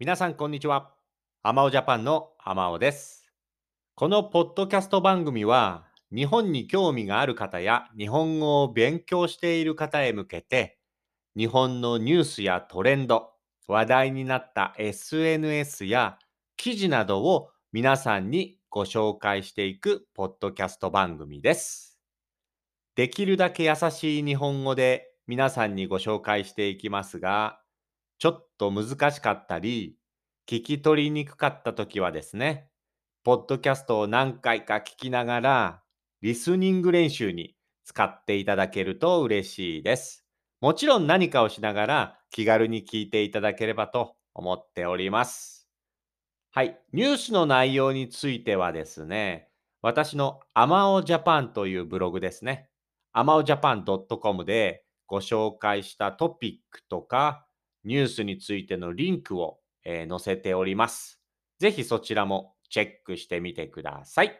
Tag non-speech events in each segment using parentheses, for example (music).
皆さん、こんにちは。アマオジャパンのアマオです。このポッドキャスト番組は、日本に興味がある方や日本語を勉強している方へ向けて、日本のニュースやトレンド、話題になった SNS や記事などを皆さんにご紹介していくポッドキャスト番組です。できるだけ優しい日本語で皆さんにご紹介していきますが、ちょっと難しかったり、聞き取りにくかったときはですね、ポッドキャストを何回か聞きながら、リスニング練習に使っていただけると嬉しいです。もちろん何かをしながら気軽に聞いていただければと思っております。はい。ニュースの内容についてはですね、私のアマオジャパンというブログですね。アマオジャパン .com でご紹介したトピックとかニュースについてのリンクを、え載せております。ぜひそちらもチェックしてみてください。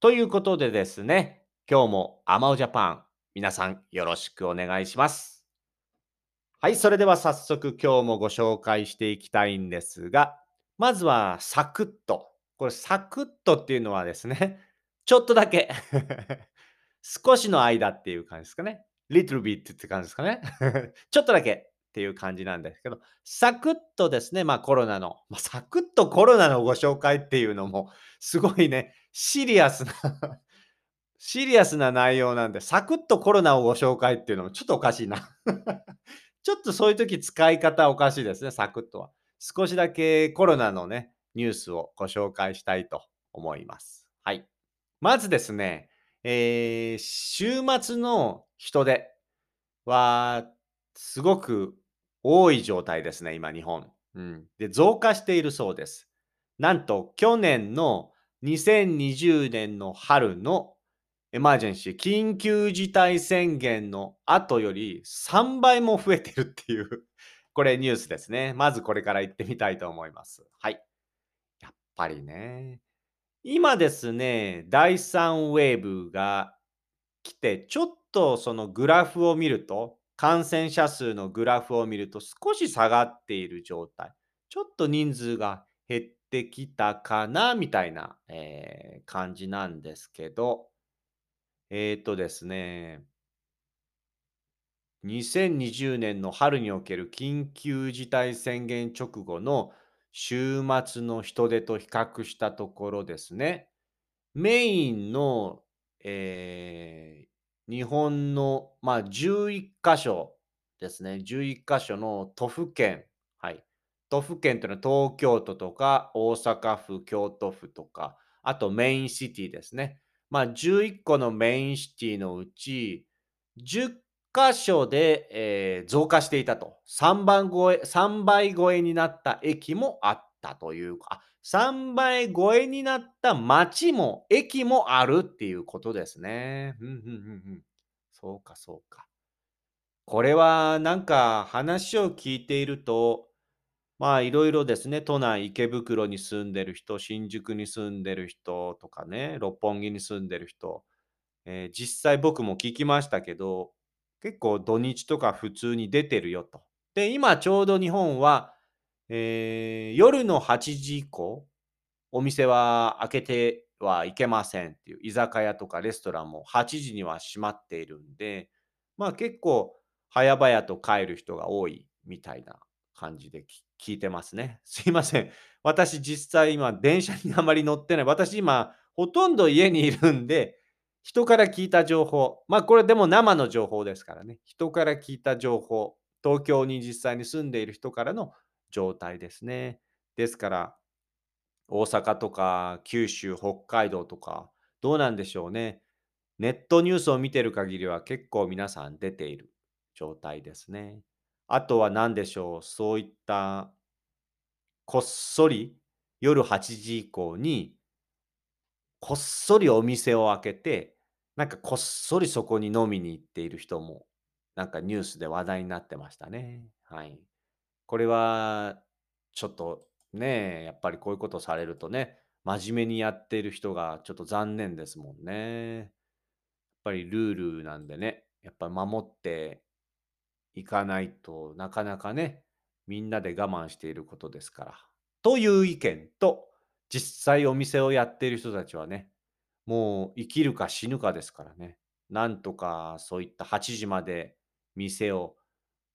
ということでですね、今日もアマオジャパン皆さんよろしくお願いします。はい、それでは早速今日もご紹介していきたいんですが、まずはサクッと。これサクッとっていうのはですね、(laughs) ちょっとだけ (laughs) 少しの間っていう感じですかね。little bit って感じですかね。(laughs) ちょっとだけっていう感じなんですけど、サクッとですね、まあコロナの、まあ、サクッとコロナのご紹介っていうのも、すごいね、シリアスなシリアスな内容なんで、サクッとコロナをご紹介っていうのもちょっとおかしいな。(laughs) ちょっとそういう時使い方おかしいですね、サクッとは。少しだけコロナのね、ニュースをご紹介したいと思います。はい。まずですね、えー週末の人出はすごく多い状態ですね、今、日本。うん、で、増加しているそうです。なんと、去年の2020年の春のエマージェンシー、緊急事態宣言の後より3倍も増えてるっていう、(laughs) これニュースですね。まずこれから言ってみたいと思います。はい。やっぱりね。今ですね、第3ウェーブが来て、ちょっとそのグラフを見ると、感染者数のグラフを見ると少し下がっている状態。ちょっと人数が減ってきたかな、みたいな、えー感じなんですけど、えっ、とですね、2020年の春における緊急事態宣言直後の週末の人出と比較したところですね、メインの、え日本の、まあ、11箇所ですね、11箇所の都府県、はい。都府県というのは東京都とか大阪府、京都府とか、あとメインシティですね。まあ、11個のメインシティのうち、10箇所で、えー増加していたと。3, 番超え3倍超えになった駅もあったというあ、3倍超えになった町も、駅もあるっていうことですね。うんうんうんうん。そうか、そうか。これはなんか話を聞いていると、まあいろいろですね、都内池袋に住んでる人、新宿に住んでる人とかね、六本木に住んでる人、えー実際僕も聞きましたけど、結構土日とか普通に出てるよと。で、今ちょうど日本は、えー夜の8時以降、お店は開けてはいけませんっていう、居酒屋とかレストランも8時には閉まっているんで、まあ結構早々と帰る人が多いみたいな感じで聞いてますね。(laughs) すいません。私実際今電車にあまり乗ってない。私今ほとんど家にいるんで、人から聞いた情報、まあこれでも生の情報ですからね。人から聞いた情報、東京に実際に住んでいる人からの状態ですね。ですから、大阪とか九州、北海道とか、どうなんでしょうね。ネットニュースを見てる限りは結構皆さん出ている状態ですね。あとは何でしょう。そういったこっそり夜8時以降にこっそりお店を開けて、なんかこっそりそこに飲みに行っている人も、なんかニュースで話題になってましたね。はい。これは、ちょっとね、やっぱりこういうことされるとね、真面目にやってる人がちょっと残念ですもんね。やっぱりルールなんでね、やっぱり守っていかないとなかなかね、みんなで我慢していることですから。という意見と、実際お店をやっている人たちはね、もう生きるか死ぬかですからね。なんとかそういった8時まで店を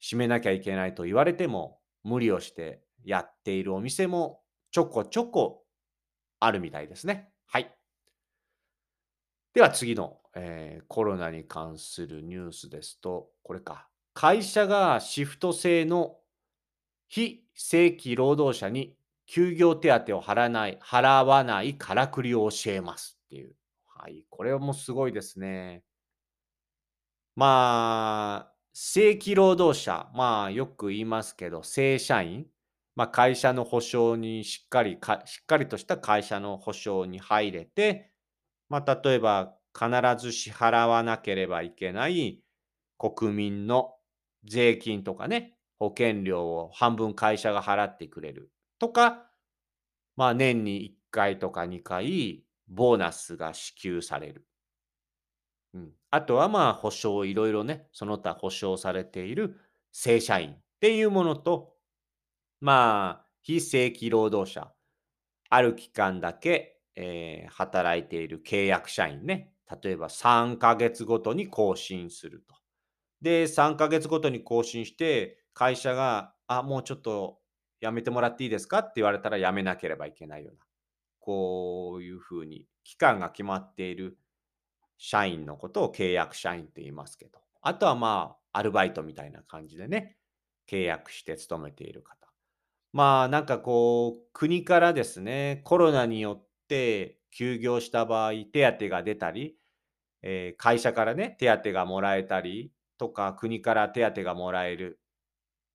閉めなきゃいけないと言われても無理をしてやっているお店もちょこちょこあるみたいですね。はい。では次の、えー、コロナに関するニュースですと、これか。会社がシフト制の非正規労働者に休業手当を払わない払わないからくりを教えますっていう。はい、これもすごいですね。まあ、正規労働者、まあよく言いますけど、正社員、まあ、会社の保証にしっかりか、しっかりとした会社の保証に入れて、まあ、例えば必ず支払わなければいけない国民の税金とかね、保険料を半分会社が払ってくれるとか、まあ年に1回とか2回、ボーナスが支給される。あとはまあ保証いろいろね、その他保証されている正社員っていうものと、まあ非正規労働者、ある期間だけ、えー、働いている契約社員ね、例えば3ヶ月ごとに更新すると。で、3ヶ月ごとに更新して、会社が、あ、もうちょっとやめてもらっていいですかって言われたらやめなければいけないような、こういうふうに期間が決まっている社員のことを契約社員って言いますけど、あとはまあ、アルバイトみたいな感じでね、契約して勤めている方。まあ、なんかこう、国からですね、コロナによって休業した場合、手当が出たり、えー、会社からね、手当がもらえたりとか、国から手当がもらえる、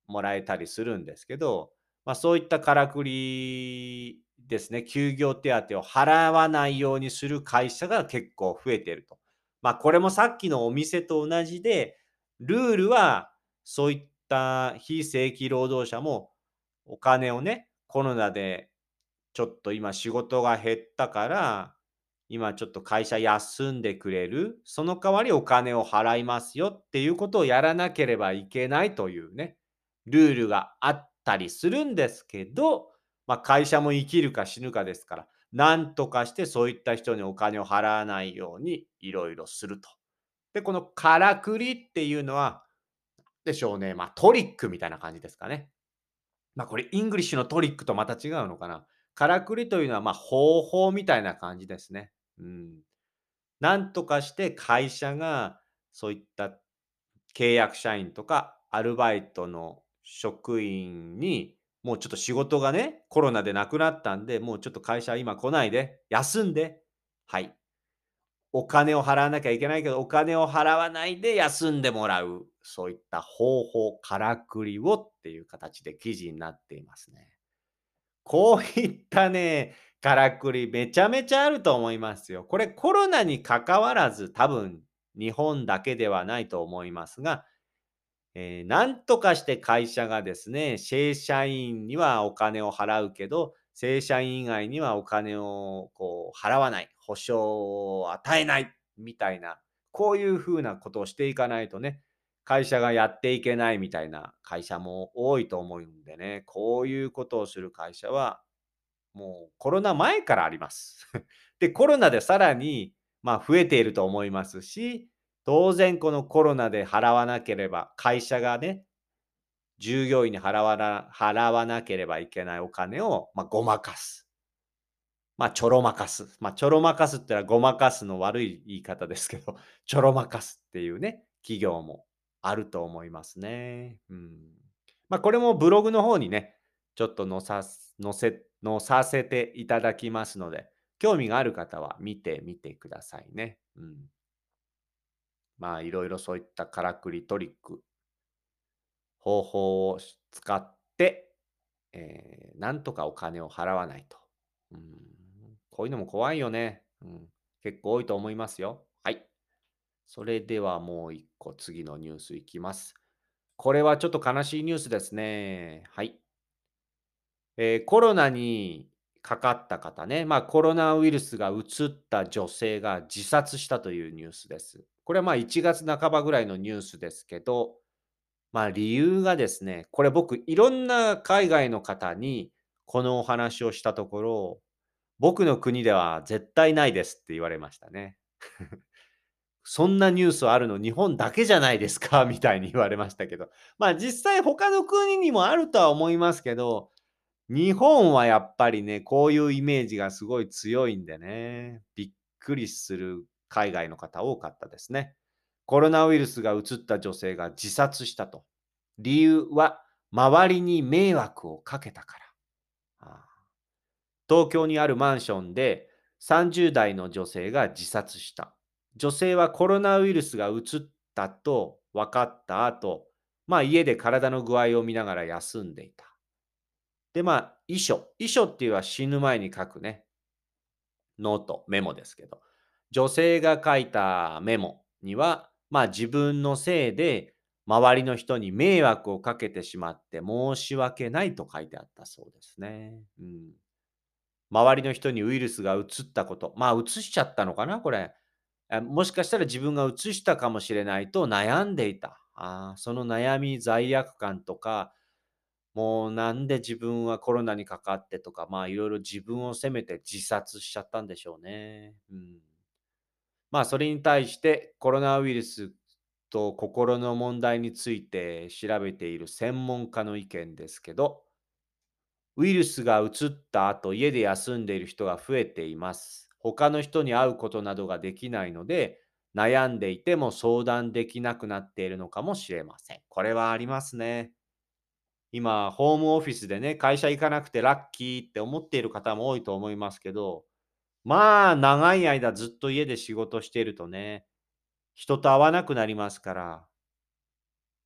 もらえたりするんですけど、まあ、そういったからくりですね、休業手当を払わないようにする会社が結構増えていると。まあ、これもさっきのお店と同じで、ルールはそういった非正規労働者もお金をね、コロナでちょっと今仕事が減ったから、今ちょっと会社休んでくれる、その代わりお金を払いますよっていうことをやらなければいけないというね、ルールがあったりするんですけど、まあ、会社も生きるか死ぬかですから、なんとかしてそういった人にお金を払わないようにいろいろすると。で、このからくりっていうのは、でしょうね、まあトリックみたいな感じですかね。まあこれ、 English の trick とまた違うのかな。からくりというのは、まあ方法みたいな感じですね。うん。なんとかして会社がそういった契約社員とかアルバイトの職員にもうちょっと仕事がね、コロナでなくなったんで、もうちょっと会社今来ないで、休んで、はい。お金を払わなきゃいけないけど、お金を払わないで休んでもらう、そういった方法、からくりをっていう形で記事になっていますね。こういったね、からくりめちゃめちゃあると思いますよ。これコロナにかかわらず多分日本だけではないと思いますが、えー、なんとかして会社がですね、正社員にはお金を払うけど、正社員以外にはお金をこう払わない、保証を与えないみたいな、こういうふうなことをしていかないとね、会社がやっていけないみたいな会社も多いと思うんでね、こういうことをする会社はもうコロナ前からあります。(laughs) で、コロナでさらに、まあ、増えていると思いますし、当然このコロナで払わなければ、会社がね、従業員に払わな払わなければいけないお金を、まあ、ごまかす。まあ、ちょろまかす。まあ、ちょろまかすってのはごまかすの悪い言い方ですけど、(laughs) ちょろまかすっていうね、企業もあると思いますね。うん。まあ、これもブログの方にね、ちょっと載さ載せ載させていただきますので、興味がある方は見てみてくださいね。うん。まあ、いろいろそういったからくりトリック、方法を使って、えー、なんとかお金を払わないと。うん、こういうのも怖いよね、うん。結構多いと思いますよ。はい。それではもう一個次のニュースいきます。これはちょっと悲しいニュースですね。はい。えー、コロナにかかった方ね、まあ、コロナウイルスがうつった女性が自殺したというニュースです。これはまあ1月半ばぐらいのニュースですけど、まあ理由がですね、これ僕いろんな海外の方にこのお話をしたところ、僕の国では絶対ないですって言われましたね。(laughs) そんなニュースあるの日本だけじゃないですか？みたいに言われましたけど。まあ実際他の国にもあるとは思いますけど、日本はやっぱりね、こういうイメージがすごい強いんでね、びっくりする海外の方多かったですね。コロナウイルスが移った女性が自殺したと。理由は周りに迷惑をかけたから。東京にあるマンションで30代の女性が自殺した。女性はコロナウイルスが移ったと分かった後、まあ家で体の具合を見ながら休んでいた。で、まあ遺書。遺書っていうのは死ぬ前に書くね。ノート、メモですけど。女性が書いたメモには、まあ自分のせいで周りの人に迷惑をかけてしまって申し訳ないと書いてあったそうですね。うん、周りの人にウイルスが移ったこと。まあ移しちゃったのかな、これ。もしかしたら自分が移したかもしれないと悩んでいた。あその悩み、罪悪感とか、もうなんで自分はコロナにかかってとか、まあいろいろ自分を責めて自殺しちゃったんでしょうね。うん、まあそれに対してコロナウイルスと心の問題について調べている専門家の意見ですけど、ウイルスが移った後、家で休んでいる人が増えています。他の人に会うことなどができないので、悩んでいても相談できなくなっているのかもしれません。これはありますね。今、ホームオフィスでね、会社行かなくてラッキーって思っている方も多いと思いますけど、まあ、長い間ずっと家で仕事しているとね、人と会わなくなりますから、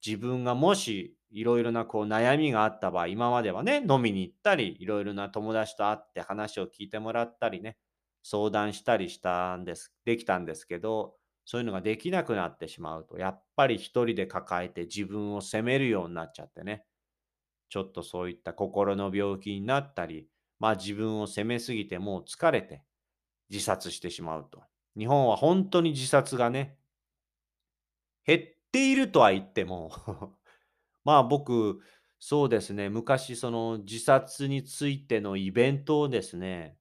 自分がもしいろいろなこう悩みがあった場合、今まではね、飲みに行ったり、いろいろな友達と会って話を聞いてもらったりね、相談したりしたんです、できたんですけど、そういうのができなくなってしまうと、やっぱり一人で抱えて自分を責めるようになっちゃってね、ちょっとそういった心の病気になったり、まあ自分を責めすぎてもう疲れて自殺してしまうと。日本は本当に自殺がね、減っているとは言っても (laughs) まあ僕、そうですね、昔その自殺についてのイベントをですね、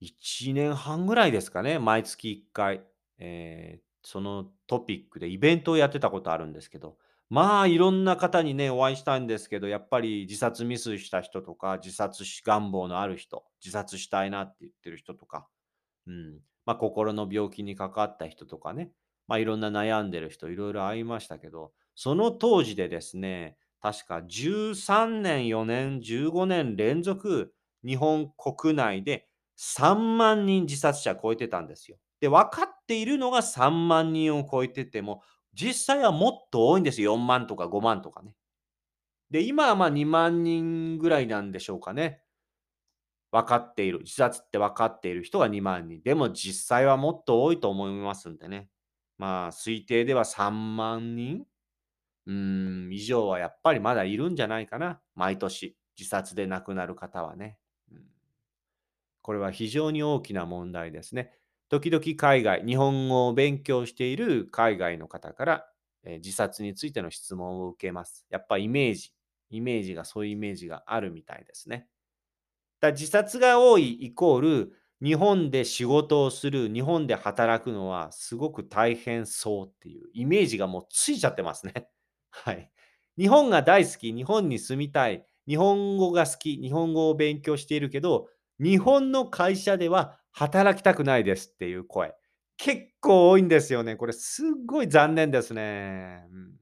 1年半ぐらいですかね、毎月1回、えー、そのトピックでイベントをやってたことあるんですけど、まあいろんな方にね、お会いしたんですけど、やっぱり自殺ミスした人とか、自殺し願望のある人、自殺したいなって言ってる人とか、うん、まあ心の病気にかかった人とかね、まあいろんな悩んでる人、いろいろ会いましたけど、その当時でですね、確か13年、4年、15年連続、日本国内で3万人自殺者超えてたんですよ。で、分かっているのが3万人を超えてても、実際はもっと多いんですよ。4万とか5万とかね。で、今はまあ2万人ぐらいなんでしょうかね。分かっている。自殺って分かっている人が2万人。でも実際はもっと多いと思いますんでね。まあ、推定では3万人うーん、以上はやっぱりまだいるんじゃないかな。毎年、自殺で亡くなる方はね。うん、これは非常に大きな問題ですね。時々海外、日本語を勉強している海外の方から、えー、自殺についての質問を受けます。やっぱイメージ、イメージがそういうイメージがあるみたいですね。だ自殺が多いイコール、日本で仕事をする、日本で働くのはすごく大変そうっていうイメージがもうついちゃってますね。(laughs) はい。日本が大好き、日本に住みたい、日本語が好き、日本語を勉強しているけど、日本の会社では働きたくないですっていう声。結構多いんですよね。これすっごい残念ですね。うん、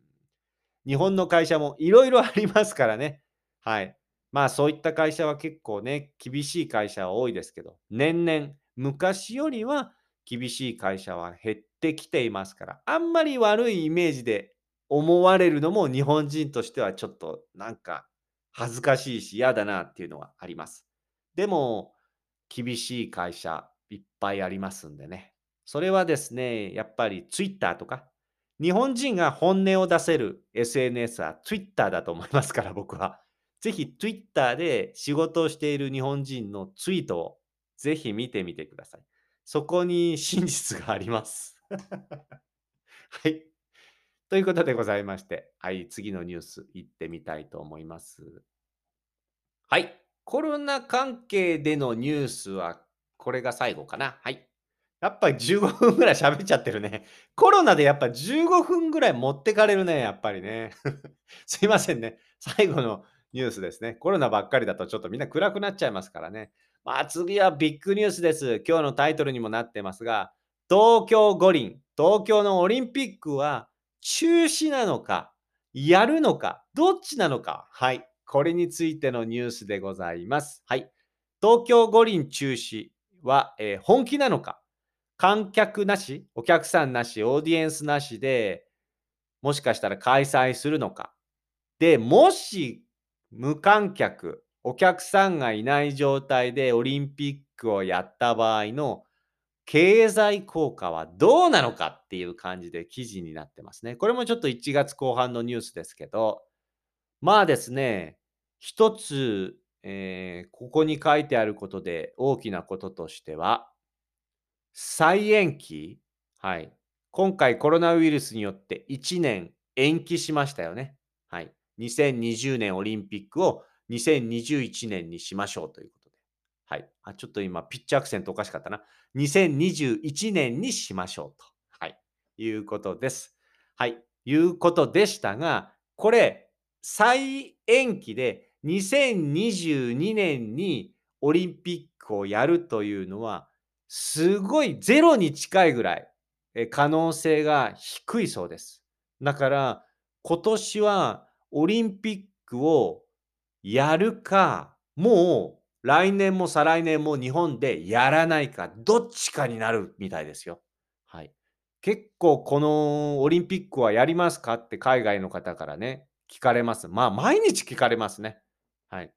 日本の会社もいろいろありますからね。はい。まあそういった会社は結構ね、厳しい会社は多いですけど、年々昔よりは厳しい会社は減ってきていますから、あんまり悪いイメージで思われるのも日本人としてはちょっとなんか恥ずかしいし嫌だなっていうのはあります。でも、厳しい会社いっぱいありますんでね。それはですね、やっぱり Twitter とか、日本人が本音を出せる SNS は Twitter だと思いますから僕は。ぜひ Twitter で仕事をしている日本人のツイートをぜひ見てみてください。そこに真実があります。(laughs) はい。ということでございまして、はい、次のニュース行ってみたいと思います。はい、コロナ関係でのニュースはこれが最後かな。はい。やっぱり15分ぐらい喋っちゃってるね。(laughs) コロナでやっぱ15分ぐらい持ってかれるね、やっぱりね。(laughs) すいませんね。最後のニュースですね。コロナばっかりだとちょっとみんな暗くなっちゃいますからね。まあ次はビッグニュースです。今日のタイトルにもなってますが、東京五輪、東京のオリンピックは中止なのか、やるのか、どっちなのか。はい。これについてのニュースでございます。はい。東京五輪中止は、えー、本気なのか観客なし、お客さんなし、オーディエンスなしで、もしかしたら開催するのか。で、もし無観客、お客さんがいない状態でオリンピックをやった場合の経済効果はどうなのかっていう感じで記事になってますね。これもちょっと1月後半のニュースですけど、まあですね、一つ、えー、ここに書いてあることで大きなこととしては、再延期はい。今回コロナウイルスによって1年延期しましたよね。はい。2020年オリンピックを2021年にしましょうということで。はい。あ、ちょっと今、ピッチアクセントおかしかったな。2021年にしましょうと。はい。いうことです。はい。いうことでしたが、これ、再延期で2022年にオリンピックをやるというのは、すごいゼロに近いぐらい、可能性が低いそうです。だから、今年はオリンピックをやるか、もう来年も再来年も日本でやらないか、どっちかになるみたいですよ。はい。結構このオリンピックはやりますかって海外の方からね、聞かれます。まあ毎日聞かれますね。はい。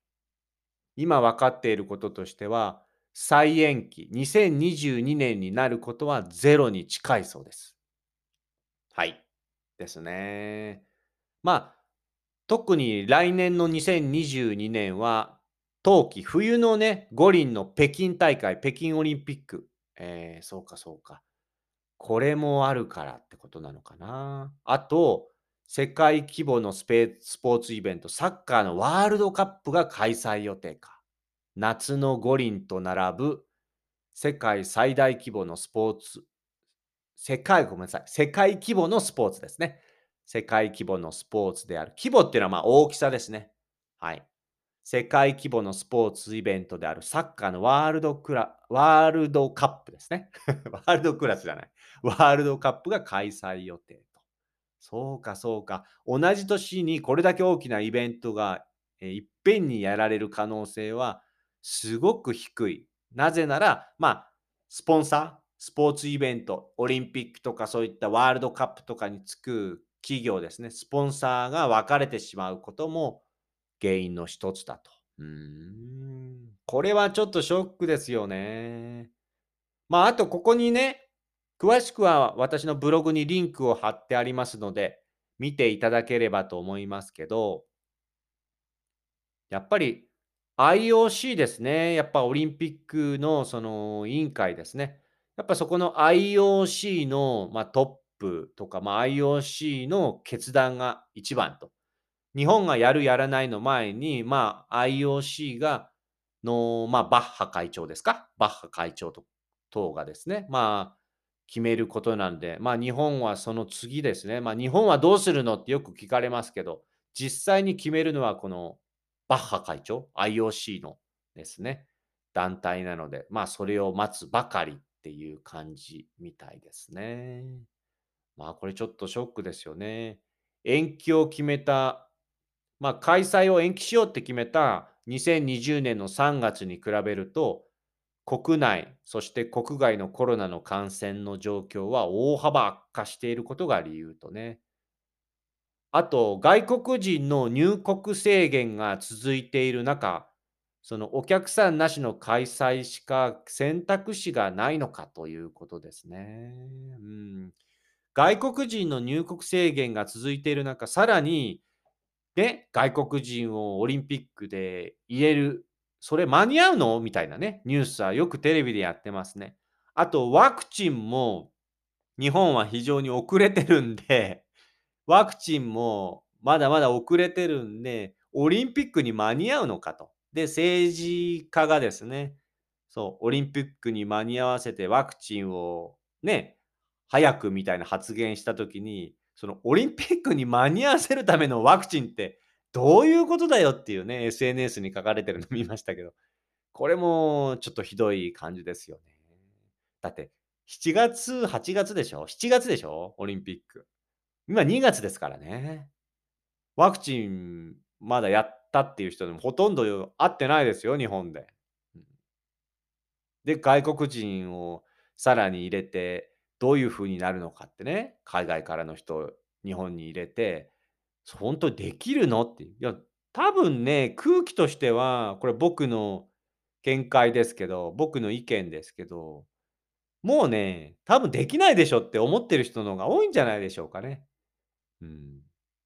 今分かっていることとしては、再延期、2022年になることはゼロに近いそうです。はい。ですね。まあ、特に来年の2022年は、冬季、冬のね、五輪の北京大会、北京オリンピック。えー、そうかそうか。これもあるからってことなのかな。あと、世界規模のスペスポーツイベント、サッカーのワールドカップが開催予定か。夏の五輪と並ぶ世界最大規模のスポーツ、世界、ごめんなさい、世界規模のスポーツですね。世界規模のスポーツである。規模っていうのはまあ大きさですね。はい。世界規模のスポーツイベントであるサッカーのワールドクラ、ワールドカップですね。(laughs) ワールドクラスじゃない。ワールドカップが開催予定と。そうか、そうか。同じ年にこれだけ大きなイベントが、えいっぺんにやられる可能性はすごく低い。なぜなら、まあ、スポンサー、スポーツイベント、オリンピックとかそういったワールドカップとかにつく企業ですね、スポンサーが分かれてしまうことも原因の一つだと。うーん。これはちょっとショックですよね。まあ、あとここにね、詳しくは私のブログにリンクを貼ってありますので、見ていただければと思いますけど、やっぱり IOC ですね。やっぱオリンピックのその委員会ですね。やっぱそこの IOC の、ま、トップとか、ま、IOC の決断が一番と。日本がやるやらないの前に、まあ、IOC がの、まあ、バッハ会長ですか？バッハ会長と等がですね、まあ、決めることなんで、まあ、日本はその次ですね。まあ、日本はどうするのってよく聞かれますけど、実際に決めるのはこのバッハ会長、IOC のですね、団体なので、まあそれを待つばかりっていう感じみたいですね。まあこれちょっとショックですよね。延期を決めた、まあ開催を延期しようって決めた2020年の3月に比べると、国内、そして国外のコロナの感染の状況は大幅悪化していることが理由とね、あと、外国人の入国制限が続いている中、そのお客さんなしの開催しか選択肢がないのかということですね。うん、外国人の入国制限が続いている中、さらに、ね、外国人をオリンピックで入れる、それ間に合うの？みたいなね、ニュースはよくテレビでやってますね。あと、ワクチンも日本は非常に遅れてるんで、(laughs) ワクチンもまだまだ遅れてるんで、オリンピックに間に合うのかと。で、政治家がですね、そう、オリンピックに間に合わせてワクチンをね、早くみたいな発言したときに、そのオリンピックに間に合わせるためのワクチンってどういうことだよっていうね、SNS に書かれてるの見ましたけど、これもちょっとひどい感じですよね。だって、7月、8月でしょ ?7 月でしょ？オリンピック。今2月ですからね。ワクチンまだやったっていう人でもほとんど会ってないですよ、日本で。で、外国人をさらに入れて、どういう風になるのかってね、海外からの人を日本に入れて、本当にできるの？って。いや、多分ね、空気としては、これ僕の見解ですけど、僕の意見ですけど、もうね、多分できないでしょって思ってる人の方が多いんじゃないでしょうかね。うん。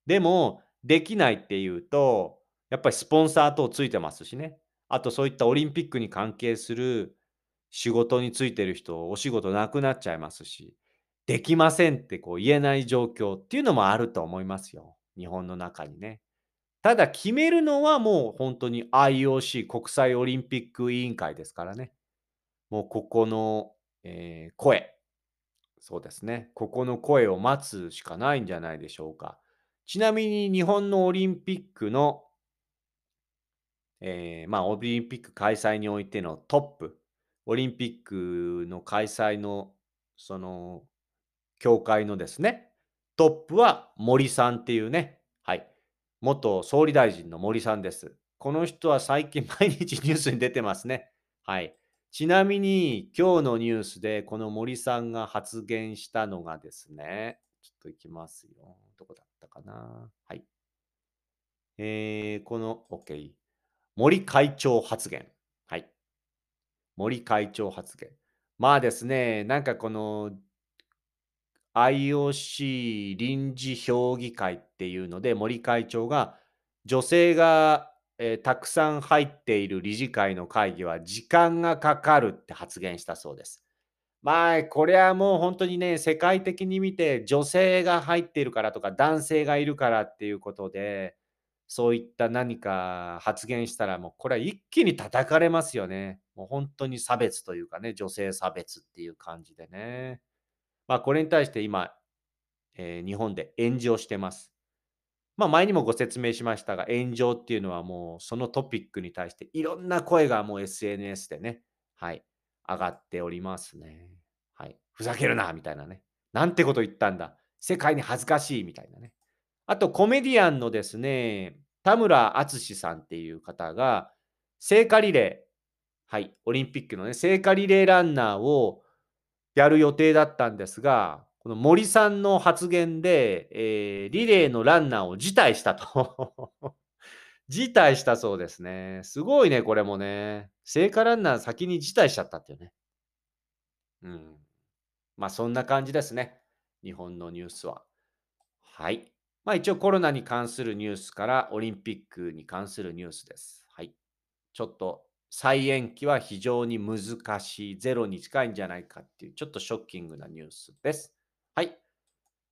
でも、できないっていうと、やっぱりスポンサー等ついてますしね。あとそういったオリンピックに関係する仕事についてる人、お仕事なくなっちゃいますし、できませんってこう言えない状況っていうのもあると思いますよ。日本の中にね。ただ決めるのはもう本当に IOC 国際オリンピック委員会ですからね。もうここの、えー声。そうですね。ここの声を待つしかないんじゃないでしょうか。ちなみに日本のオリンピックの、えーまあ、オリンピック開催においてのトップ、オリンピックの開催のその協会のですね、トップは森さんっていうね、はい、元総理大臣の森さんです。この人は最近毎日ニュースに出てますね。はい。ちなみに今日のニュースでこの森さんが発言したのがですね、ちょっといきますよ。どこだったかな。はい。えー、この、OK。森会長発言。はい。森会長発言。まあですね、なんかこの IOC 臨時評議会っていうので、森会長が女性が、えーたくさん入っている理事会の会議は時間がかかるって発言したそうです。まあ、これはもう本当にね、世界的に見て女性が入っているからとか男性がいるからっていうことで、そういった何か発言したらもうこれは一気に叩かれますよね。もう本当に差別というかね、女性差別っていう感じでね。まあ、これに対して今、えー日本で炎上してます。まあ、前にもご説明しましたが、炎上っていうのはもうそのトピックに対していろんな声がもう SNS でね、はい、上がっておりますね。はい。ふざけるなみたいなね。なんてこと言ったんだ。世界に恥ずかしいみたいなね。あと、コメディアンのですね、田村淳さんっていう方が、聖火リレー、はい、オリンピックのね、聖火リレーランナーをやる予定だったんですが、この森さんの発言で、えーリレーのランナーを辞退したと。(laughs) 辞退したそうですね。すごいね、これもね。聖火ランナー先に辞退しちゃったっていうね。うん。まあそんな感じですね。日本のニュースは。はい。まあ一応コロナに関するニュースからオリンピックに関するニュースです。はい。ちょっと再延期は非常に難しい、ゼロに近いんじゃないかっていう、ちょっとショッキングなニュースです。はい。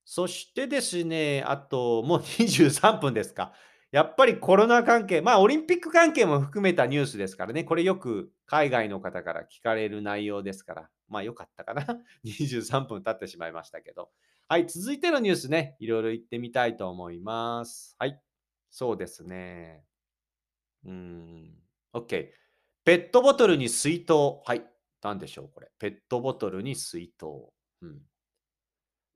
そしてですね、あともう (laughs) 23分ですか。やっぱりコロナ関係、まあオリンピック関係も含めたニュースですからね、これよく海外の方から聞かれる内容ですから、まあよかったかな。(laughs) 23分経ってしまいましたけど。はい、続いてのニュースね、いろいろ言ってみたいと思います。はい、そうですね。うーん、OK。ペットボトルに水筒。はい、なんでしょう、これ。ペットボトルに水筒。うん。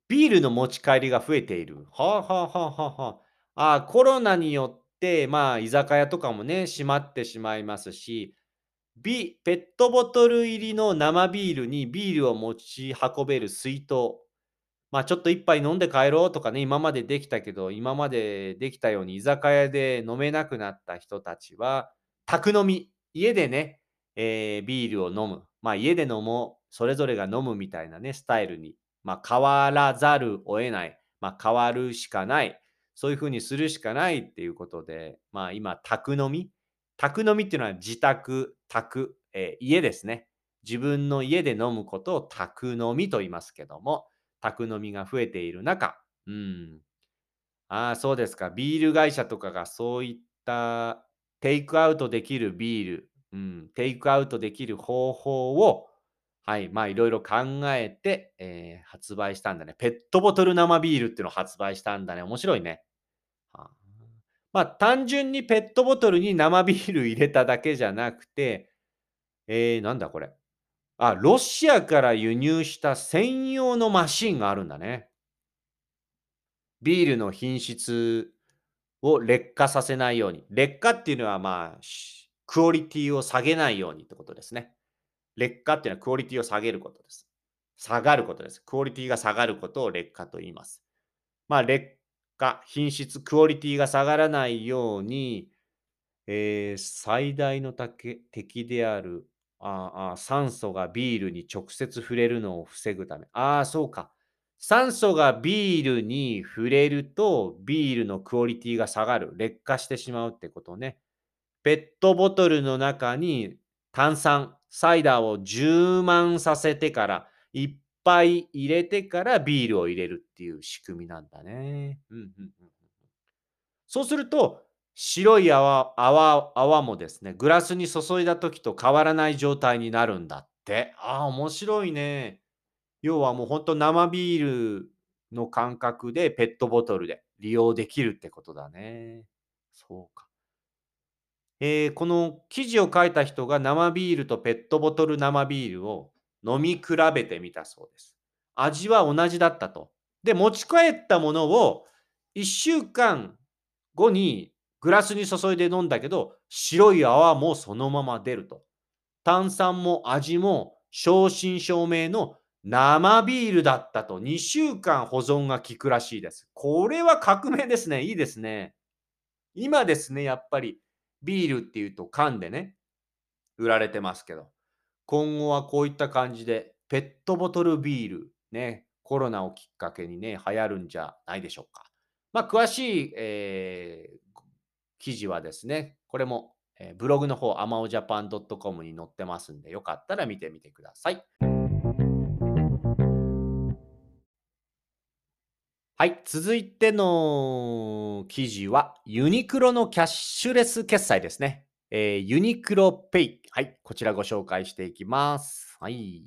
ビールの持ち帰りが増えている。はあはあはあはあはあ。コロナによって、まあ、居酒屋とかもね、閉まってしまいますし、ビペットボトル入りの生ビールにビールを持ち運べる水筒。まあちょっと一杯飲んで帰ろうとかね、今までできたけど、今までできたように居酒屋で飲めなくなった人たちは、宅飲み、家でね、えービールを飲む。まあ家で飲もう、それぞれが飲むみたいなね、スタイルに、まあ変わらざるを得ない。まあ変わるしかない。そういうふうにするしかないっていうことで、まあ今、宅飲み？宅飲みっていうのは自宅、宅、えー家ですね。自分の家で飲むことを宅飲みと言いますけども、宅飲みが増えている中、うん、ああ、そうですか。ビール会社とかがそういったテイクアウトできるビール、うん、テイクアウトできる方法を、はい、まあいろいろ考えて、えー発売したんだね。ペットボトル生ビールっていうのを発売したんだね。面白いね。はあまあ単純にペットボトルに生ビール入れただけじゃなくて、えー、なんだこれ。あ、ロシアから輸入した専用のマシンがあるんだね。ビールの品質を劣化させないように。劣化っていうのは、まあ、クオリティを下げないようにってことですね。劣化っていうのはクオリティを下げることです。下がることです。クオリティが下がることを劣化と言います。まあ、劣化、品質、クオリティが下がらないように、えー最大の敵敵であるああ酸素がビールに直接触れるのを防ぐため。ああ、そうか。酸素がビールに触れると、ビールのクオリティが下がる。劣化してしまうってことね。ペットボトルの中に炭酸、サイダーを充満させてから、いっぱい入れてからビールを入れるっていう仕組みなんだね。うんうんそうすると、白い泡泡泡もですね、グラスに注いだ時と変わらない状態になるんだって。ああ、面白いね。要はもうほんと生ビールの感覚でペットボトルで利用できるってことだね。そうか。えーこの記事を書いた人が生ビールとペットボトル生ビールを飲み比べてみたそうです。味は同じだったと。で、持ち帰ったものを1週間後にグラスに注いで飲んだけど、白い泡もそのまま出ると。炭酸も味も正真正銘の生ビールだったと。2週間保存が効くらしいです。これは革命ですね。いいですね。今ですね、やっぱりビールっていうと缶でね、売られてますけど、今後はこういった感じで、ペットボトルビール、ね、コロナをきっかけにね、流行るんじゃないでしょうか。まあ、詳しい、えー記事はですね、これも、えーブログの方、a m a o j a p a n c o m に載ってますんで、よかったら見てみてください。はい、続いての記事は、ユニクロのキャッシュレス決済ですね。えーユニクロペイ。はい、こちらご紹介していきます。はい。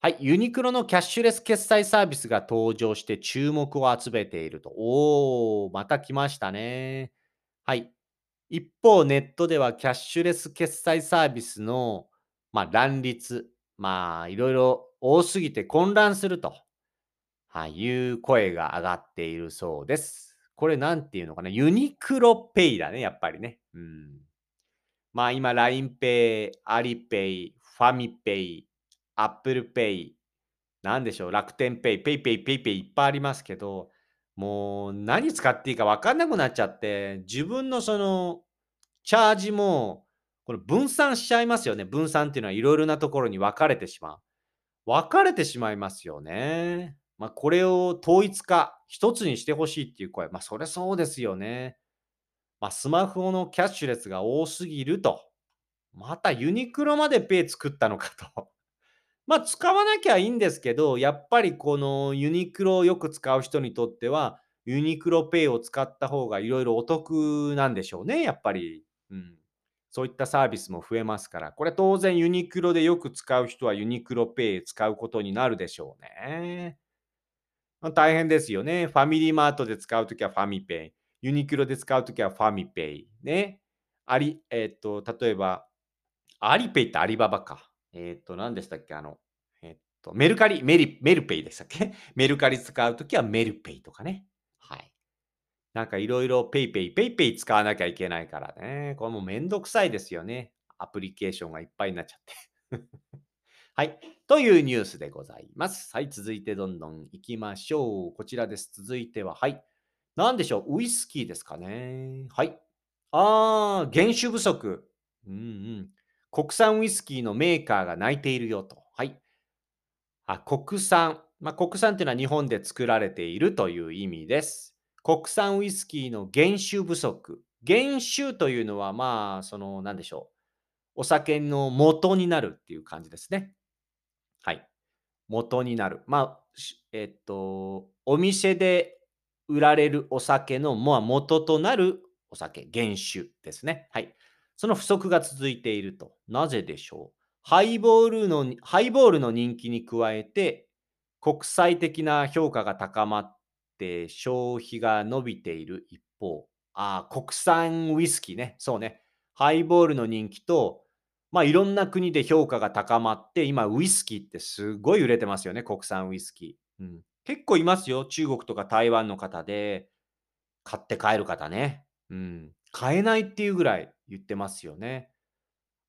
はい、ユニクロのキャッシュレス決済サービスが登場して注目を集めていると。おー、また来ましたね。はい。一方、ネットではキャッシュレス決済サービスの、まあ、乱立、まあ、いろいろ多すぎて混乱すると、はい、いう声が上がっているそうです。これなんていうのかなユニクロペイだね、やっぱりね。うん。まあ今、LINEPay、AliPay、ファミ Pay、Apple Pay、なんでしょう、楽天 Pay、PayPay、PayPay いっぱいありますけど、もう何使っていいか分かんなくなっちゃって、自分のそのチャージも、これ分散しちゃいますよね。分散っていうのはいろいろなところに分かれてしまう。分かれてしまいますよね。まあこれを統一化、一つにしてほしいっていう声。まあそれそうですよね。まあ、スマホのキャッシュレスが多すぎると。またユニクロまでペイ作ったのかと。(laughs) まあ使わなきゃいいんですけど、やっぱりこのユニクロをよく使う人にとっては、ユニクロペイを使った方がいろいろお得なんでしょうね、やっぱり。うん。そういったサービスも増えますから、これ当然ユニクロでよく使う人はユニクロペイ使うことになるでしょうね。大変ですよね。ファミリーマートで使うときはファミペイ。ユニクロで使うときはファミペイ。ね。あり、えっ、と、例えば、 Alipay ってアリババか。えっ、と、何でしたっけ？あの、えっ、と、メルカリ、メリ、メルペイでしたっけ？(laughs) メルカリ使うときはメルペイとかね。はい。なんかいろいろ PayPay、PayPay 使わなきゃいけないからね。これもめんどくさいですよね。アプリケーションがいっぱいになっちゃって。はい。というニュースでございます。はい。続いてどんどん行きましょう。こちらです。続いては、はい。なんでしょうウイスキーですかね。はい。あー、原酒不足。うんうん。国産ウイスキーのメーカーが泣いているよと。はい。あ、国産。まあ、国産っていうのは日本で作られているという意味です。国産ウイスキーの原酒不足。原酒というのは、まあ、その、なんでしょう。お酒の元になるっていう感じですね。元になる。まあ、えっと、お店で売られるお酒の、まあ、元となるお酒、原酒ですね。はい。その不足が続いていると。なぜでしょう？ハイボールの、ハイボールの人気に加えて、国際的な評価が高まって消費が伸びている一方、ああ国産ウイスキーね、そうね、ハイボールの人気と、まあいろんな国で評価が高まって、今ウイスキーってすごい売れてますよね、国産ウイスキー。うん、結構いますよ、中国とか台湾の方で、買って帰る方ね。うん、買えないっていうぐらい言ってますよね。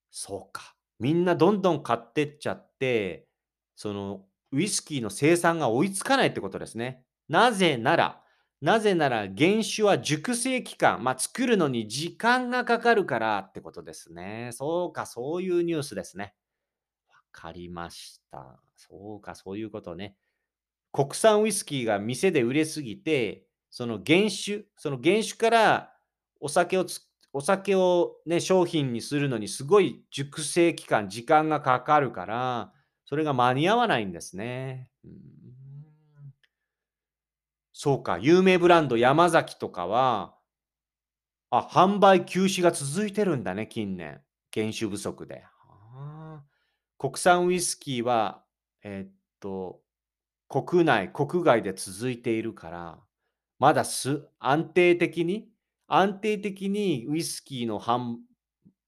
そうか。みんなどんどん買ってっちゃって、そのウイスキーの生産が追いつかないってことですね。なぜなら、なぜなら原酒は熟成期間、まあ、作るのに時間がかかるからってことですね。そうか、そういうニュースですね。わかりました。そうか、そういうことね。国産ウイスキーが店で売れすぎて、その原酒、その原酒からお酒をお酒をね、商品にするのにすごい熟成期間、時間がかかるから、それが間に合わないんですね。うんそうか、有名ブランド山崎とかは、あ、販売休止が続いてるんだね、近年。原酒不足で。国産ウイスキーは、えー、っと、国内、国外で続いているから、まだす安定的に、安定的にウイスキーの販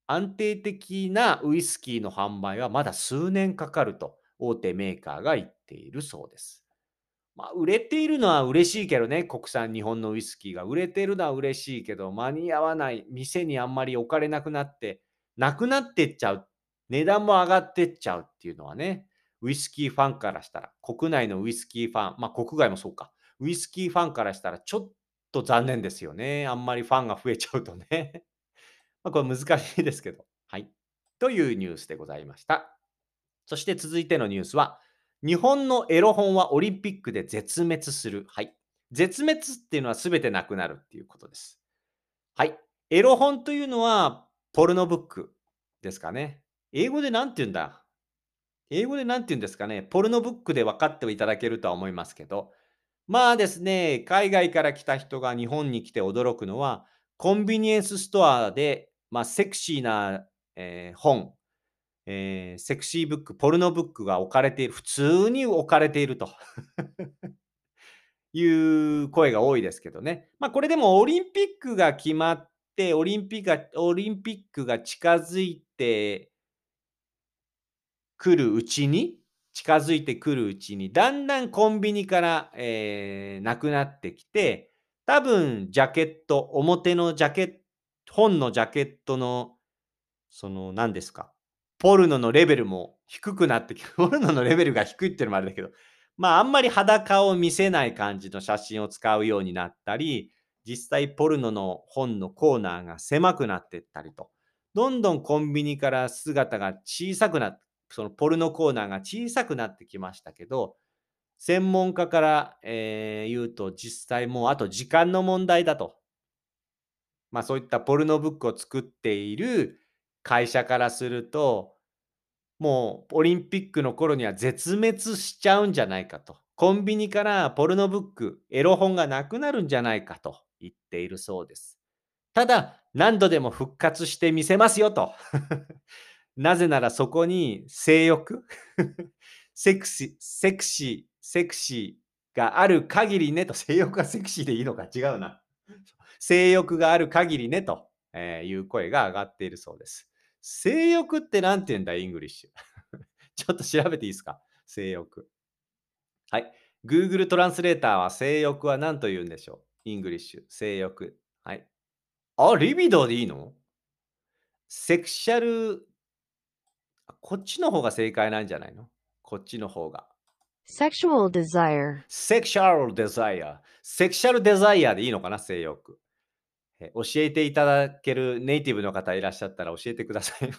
安定的なウイスキーの販売はまだ数年かかると大手メーカーが言っているそうです。まあ、売れているのは嬉しいけどね、国産日本のウイスキーが売れてるのは嬉しいけど、間に合わない、店にあんまり置かれなくなって、なくなってっちゃう、値段も上がってっちゃうっていうのはね、ウイスキーファンからしたら、国内のウイスキーファン、まあ国外もそうか、ウイスキーファンからしたらちょっと残念ですよね。あんまりファンが増えちゃうとね。(laughs) まあこれ難しいですけど。はい。というニュースでございました。そして続いてのニュースは、日本のエロ本はオリンピックで絶滅する。はい。絶滅っていうのは全てなくなるっていうことです。はい。エロ本というのは、ポルノブックですかね。英語で何て言うんだ？英語で何て言うんですかね？ポルノブックで分かっていただけるとは思いますけど、まあですね、海外から来た人が日本に来て驚くのは、コンビニエンスストアで、まあ、セクシーな、えー、本、えー、セクシーブック、ポルノブックが置かれている、普通に置かれていると (laughs) いう声が多いですけどね。まあこれでもオリンピックが決まって、オリンピックがオリンピックが近づいてくるうちに、近づいてくるうちに、だんだんコンビニから、えー、なくなってきて、多分ジャケット、表のジャケット、本のジャケットの、その何ですか、ポルノのレベルも低くなってきて、(laughs) ポルノのレベルが低いっていうのもあるんだけど、まああんまり裸を見せない感じの写真を使うようになったり、実際ポルノの本のコーナーが狭くなっていったりと、どんどんコンビニから姿が小さくなって、そのポルノコーナーが小さくなってきましたけど、専門家から、えー、言うと実際もうあと時間の問題だと。まあそういったポルノブックを作っている会社からすると、もうオリンピックの頃には絶滅しちゃうんじゃないかと。コンビニからポルノブック、エロ本がなくなるんじゃないかと言っているそうです。ただ、何度でも復活してみせますよと。(laughs) なぜならそこに性欲 (laughs) セクシー、セクシー、セクシーがある限りねと、性欲がセクシーでいいのか違うな。性欲がある限りねという声が上がっているそうです。性欲って何て言うんだ、 English。(laughs) ちょっと調べていいですか？性欲。はい。Google トランスレーターは性欲は何と言うんでしょう？ English。性欲。はい。あ、 libido でいいの？ sexual、こっちの方が正解なんじゃないの？こっちの方が。sexual desire. sexual desire。 sexual desire でいいのかな？性欲。教えていただけるネイティブの方いらっしゃったら教えてください。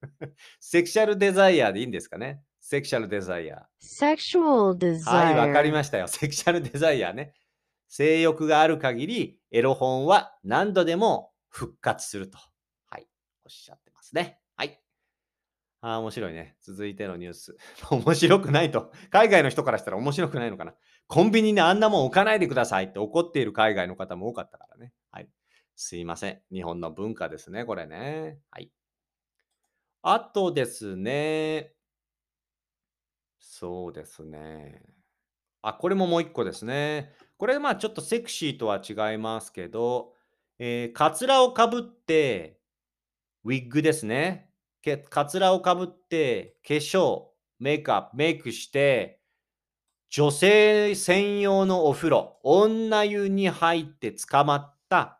(laughs) セクシャルデザイアでいいんですかね？セクシャルデザイア。sexual desire. はい、わかりましたよ。(laughs) セクシャルデザイアね。性欲がある限り、エロ本は何度でも復活すると。はい、おっしゃってますね。はい。ああ、面白いね。続いてのニュース。(laughs) 面白くないと。海外の人からしたら面白くないのかな。コンビニにあんなもん置かないでくださいって怒っている海外の方も多かったからね。すいません。日本の文化ですね、これね。はい。あとですね。そうですね。あ、これももう一個ですね。これまあちょっとセクシーとは違いますけど、えー、カツラをかぶって、ウィッグですね。けカツラをかぶって、化粧、メイクアップ、メイクして、女性専用のお風呂、女湯に入って捕まった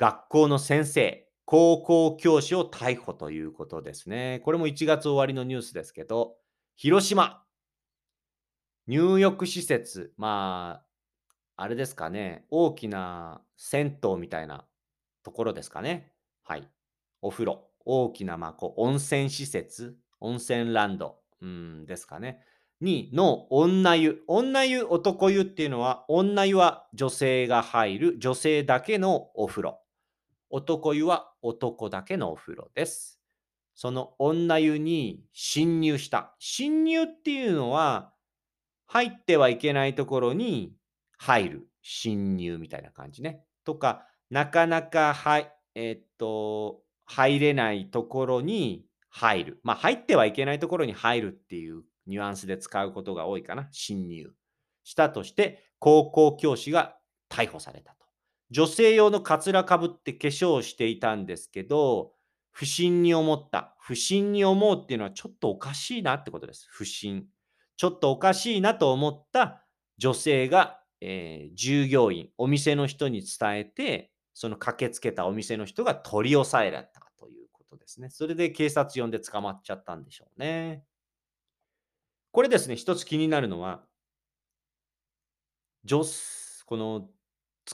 学校の先生、高校教師を逮捕ということですね。これも1月終わりのニュースですけど、広島、入浴施設、まあ、あれですかね、大きな銭湯みたいなところですかね。はい。お風呂、大きな、まあ、こう温泉施設、温泉ランド、うん、ですかね。に、の女湯。女湯、男湯っていうのは、女湯は女性が入る、女性だけのお風呂。男湯は男だけのお風呂です。その女湯に侵入した。侵入っていうのは、入ってはいけないところに入る。侵入みたいな感じね。とか、なかなかはいえー、っと、入れないところに入る。まあ、入ってはいけないところに入るっていうニュアンスで使うことが多いかな。侵入。したとして、高校教師が逮捕された。女性用のカツラかぶって化粧をしていたんですけど、不審に思った。不審に思うっていうのはちょっとおかしいなってことです。不審。ちょっとおかしいなと思った女性が、えー、従業員、お店の人に伝えて、その駆けつけたお店の人が取り押さえられたということですね。それで警察呼んで捕まっちゃったんでしょうね。これですね、一つ気になるのは、女この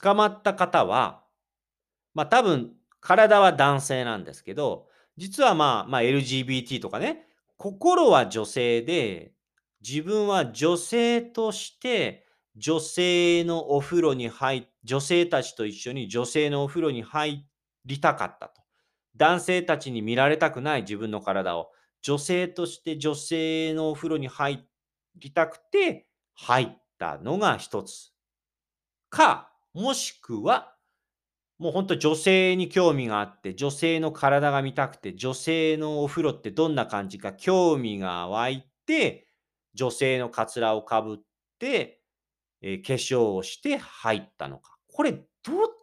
捕まった方は、まあ多分体は男性なんですけど、実はまあ、まあ、LGBT とかね、心は女性で、自分は女性として女性のお風呂に入女性たちと一緒に女性のお風呂に入りたかったと。男性たちに見られたくない自分の体を。女性として女性のお風呂に入りたくて入ったのが一つ。か、もしくは、もうほんと女性に興味があって、女性の体が見たくて、女性のお風呂ってどんな感じか興味が湧いて、女性のカツラをかぶって、えー、化粧をして入ったのか。これどっ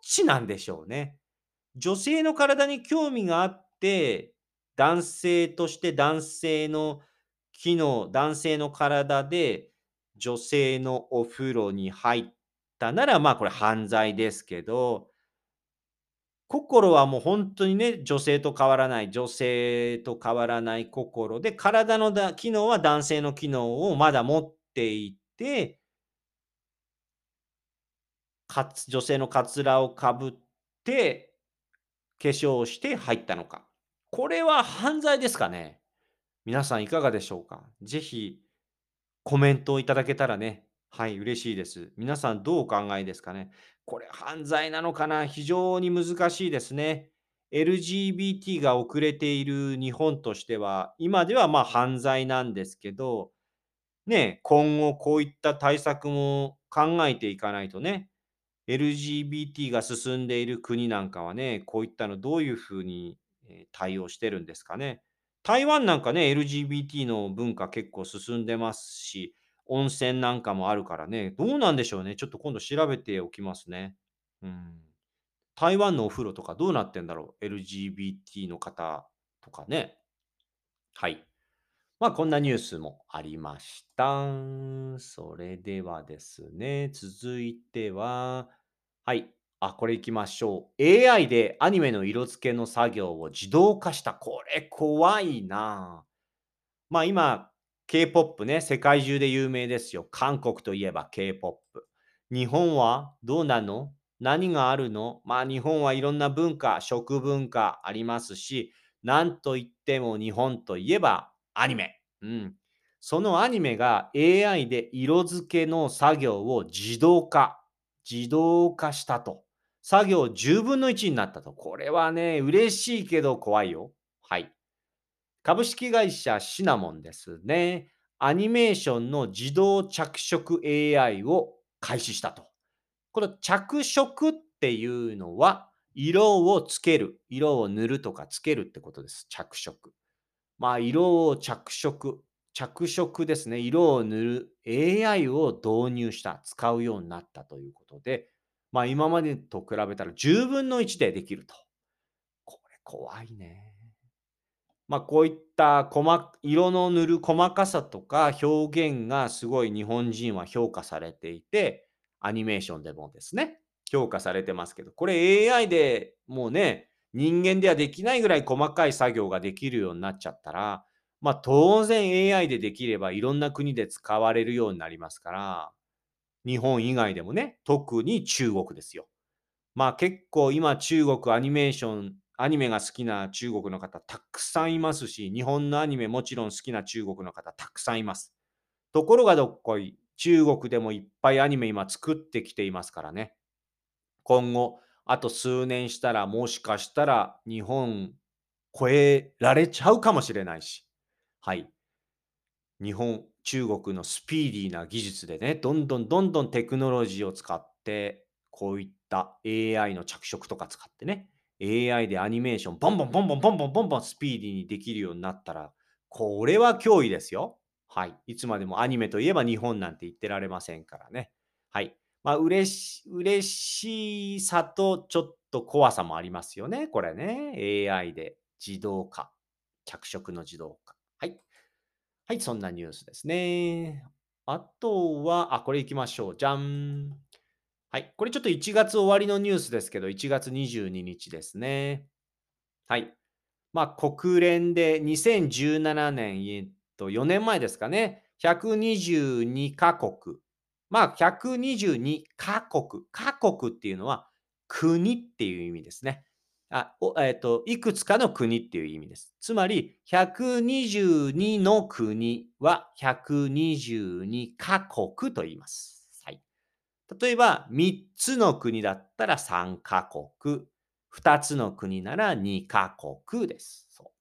ちなんでしょうね。女性の体に興味があって、男性として男性の機能、男性の体で女性のお風呂に入ったなら、まあこれ犯罪ですけど、心はもう本当にね、女性と変わらない、女性と変わらない心で、体のだ機能は男性の機能をまだ持っていて、かつ女性のかつらをかぶって、化粧をして入ったのか。これは犯罪ですかね。皆さんいかがでしょうか。ぜひコメントをいただけたらね、はい、嬉しいです。皆さんどうお考えですかねこれ犯罪なのかな？非常に難しいですね。LGBT が遅れている日本としては、今ではまあ犯罪なんですけど、ね、今後こういった対策も考えていかないとね、LGBT が進んでいる国なんかはね、こういったのどういうふうに対応してるんですかね。台湾なんかね、LGBT の文化結構進んでますし、温泉なんかもあるからね、どうなんでしょうね。ちょっと今度調べておきますね。うん。台湾のお風呂とかどうなってんだろう ?LGBT の方とかね。はい。まあ、こんなニュースもありました。それではですね、続いては、はい。あ、これいきましょう。AI でアニメの色付けの作業を自動化した。これ怖いな。まあ今、K-POP ね、世界中で有名ですよ。韓国といえば K-POP。日本はどうなの？何があるの？まあ日本はいろんな文化、食文化ありますし、なんといっても日本といえばアニメ。うん。そのアニメが AI で色付けの作業を自動化、自動化したと。作業10分の1になったと。これはね、嬉しいけど怖いよ。はい。株式会社シナモンですね。アニメーションの自動着色 AI を開始したと。この着色っていうのは、色をつける、色を塗るとかつけるってことです。着色。まあ、色を着色、着色ですね。色を塗る AI を導入した、使うようになったということで、まあ、今までと比べたら10分の1でできると。これ怖いね。まあ、こういった細色の塗る細かさとか表現がすごい日本人は評価されていて、アニメーションでもですね、評価されてますけど、これ AI でもうね、人間ではできないぐらい細かい作業ができるようになっちゃったら、まあ当然 AI でできればいろんな国で使われるようになりますから、日本以外でもね、特に中国ですよ。まあ結構今中国アニメーション、アニメが好きな中国の方たくさんいますし、日本のアニメもちろん好きな中国の方たくさんいます。ところがどっこい、中国でもいっぱいアニメ今作ってきていますからね。今後、あと数年したらもしかしたら日本超えられちゃうかもしれないし。はい。日本、中国のスピーディーな技術でね、どんどんどんどんテクノロジーを使って、こういった AI の着色とか使ってね、AI でアニメーション、ボンボンボンボンボンボンボンボンスピーディーにできるようになったら、これは脅威ですよ。はい。いつまでもアニメといえば日本なんて言ってられませんからね。はい。まあ、嬉し、嬉しさとちょっと怖さもありますよね。これね。AI で自動化。着色の自動化。はい。はい、そんなニュースですね。あとは、あ、これ行きましょう。じゃん。はい。これちょっと1月終わりのニュースですけど、1月22日ですね。はい。まあ、国連で2017年、えっと、4年前ですかね。122カ国。まあ、122カ国。カ国っていうのは国っていう意味ですね。あ、えっと、いくつかの国っていう意味です。つまり、122の国は122カ国と言います。例えば、3つの国だったら3カ国。2つの国なら2カ国です。そう。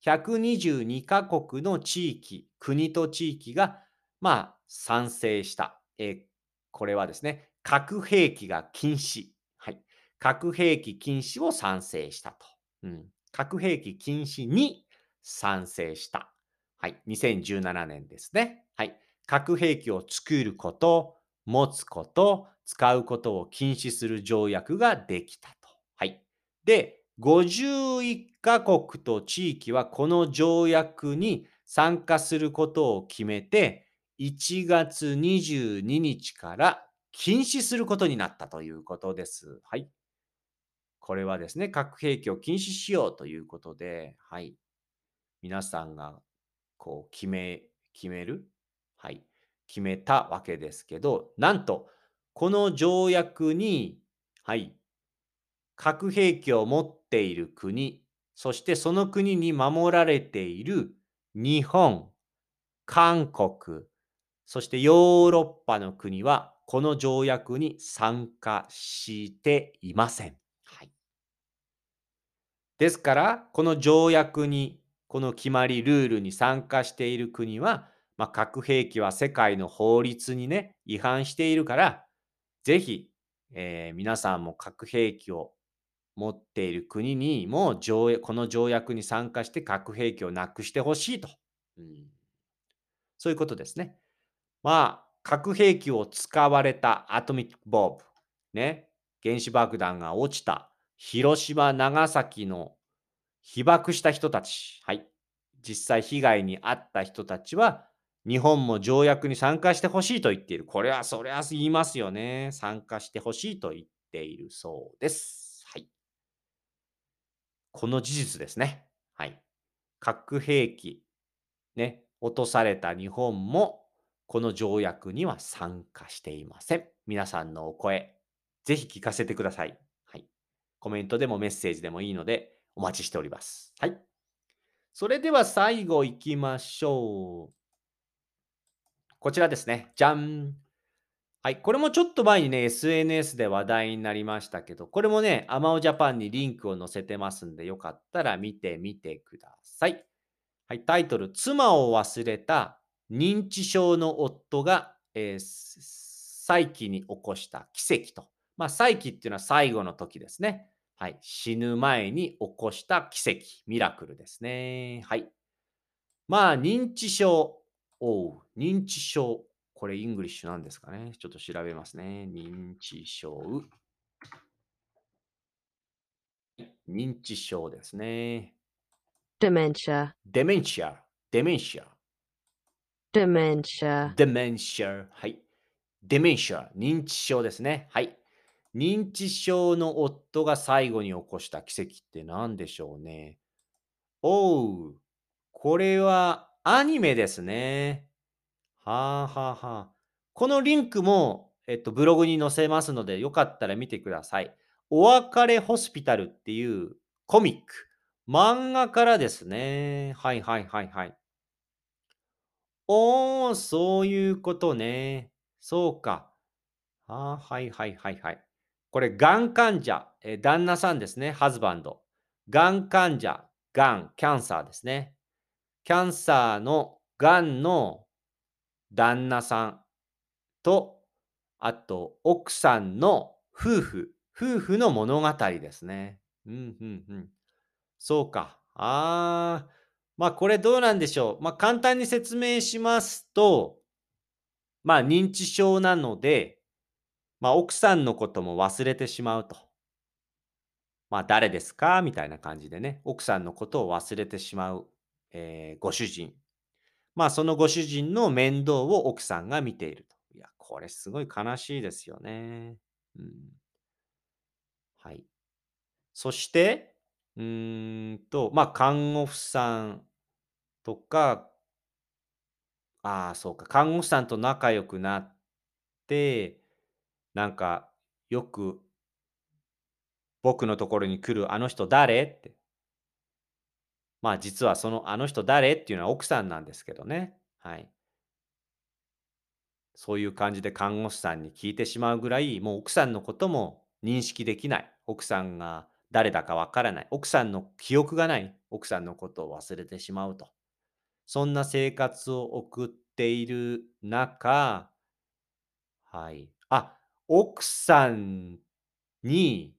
122カ国の地域、国と地域が、まあ、賛成した。えこれはですね、核兵器が禁止。はい。核兵器禁止を賛成したと。うん。核兵器禁止に賛成した。はい。2017年ですね。はい。核兵器を作ること、持つこと、使うことを禁止する条約ができたと。はい。で、51カ国と地域はこの条約に参加することを決めて、1月22日から禁止することになったということです。はい。これはですね、核兵器を禁止しようということで、はい。皆さんがこう決め、決めるはい。決めたわけですけど、なんと、この条約に、はい。核兵器を持っている国、そしてその国に守られている日本、韓国、そしてヨーロッパの国はこの条約に参加していません。はい。ですから、この条約に、この決まり、ルールに参加している国は、まあ、核兵器は世界の法律にね、違反しているから、ぜひ、えー皆さんも核兵器を持っている国にも条約この条約に参加して核兵器をなくしてほしいと、うん。そういうことですね。まあ、核兵器を使われたアトミックボーブ、ね、原子爆弾が落ちた広島、長崎の被爆した人たち、はい、実際被害に遭った人たちは、日本も条約に参加してほしいと言っている。これはそれは言いますよね。参加してほしいと言っているそうです。はい。この事実ですね。はい。核兵器、ね、落とされた日本も、この条約には参加していません。皆さんのお声、ぜひ聞かせてください。はい。コメントでもメッセージでもいいので、お待ちしております。はい。それでは最後行きましょう。こちらですね。じゃん。はい。これもちょっと前にね、SNS で話題になりましたけど、これもね、アマオジャパンにリンクを載せてますんで、よかったら見てみてください。はい。タイトル、妻を忘れた認知症の夫が、えー最期に起こした奇跡と。まあ、最期っていうのは最後の時ですね。はい。死ぬ前に起こした奇跡、ミラクルですね。はい。まあ、認知症。おう、認知症。これ、 English なんですかね。ちょっと調べますね。認知症。認知症ですね。dementia, dementia。dementia。dementia, デメンシア。はい。デメンシア。認知症ですね。はい。認知症の夫が最後に起こした奇跡って何でしょうね。おう。これはアニメですね。はあはあはあ。このリンクも、えっと、ブログに載せますので、よかったら見てください。お別れホスピタルっていうコミック。漫画からですね。はいはいはいはい。おー、そういうことね。そうか。あはいはいはいはい。これ、がん患者、え旦那さんですね、ハズバンド。がん患者、がん、キャンサーですね。キャンサーのがんの旦那さんと、あと、奥さんの夫婦、夫婦の物語ですね。うん、うん、うん。そうか。あー、まあこれどうなんでしょう。まあ簡単に説明しますと、まあ認知症なので、まあ奥さんのことも忘れてしまうと。まあ誰ですか？みたいな感じでね、奥さんのことを忘れてしまう、えーご主人。まあそのご主人の面倒を奥さんが見ていると。いや、これすごい悲しいですよね。うん。はい。そして、うんと、まあ看護婦さんとか、ああ、そうか、看護婦さんと仲良くなって、なんか、よく僕のところに来るあの人誰？って。まあ実はそのあの人誰っていうのは奥さんなんですけどね。はい。そういう感じで看護師さんに聞いてしまうぐらい、もう奥さんのことも認識できない。奥さんが誰だかわからない。奥さんの記憶がない。奥さんのことを忘れてしまうと。そんな生活を送っている中、はい。あ、奥さんに、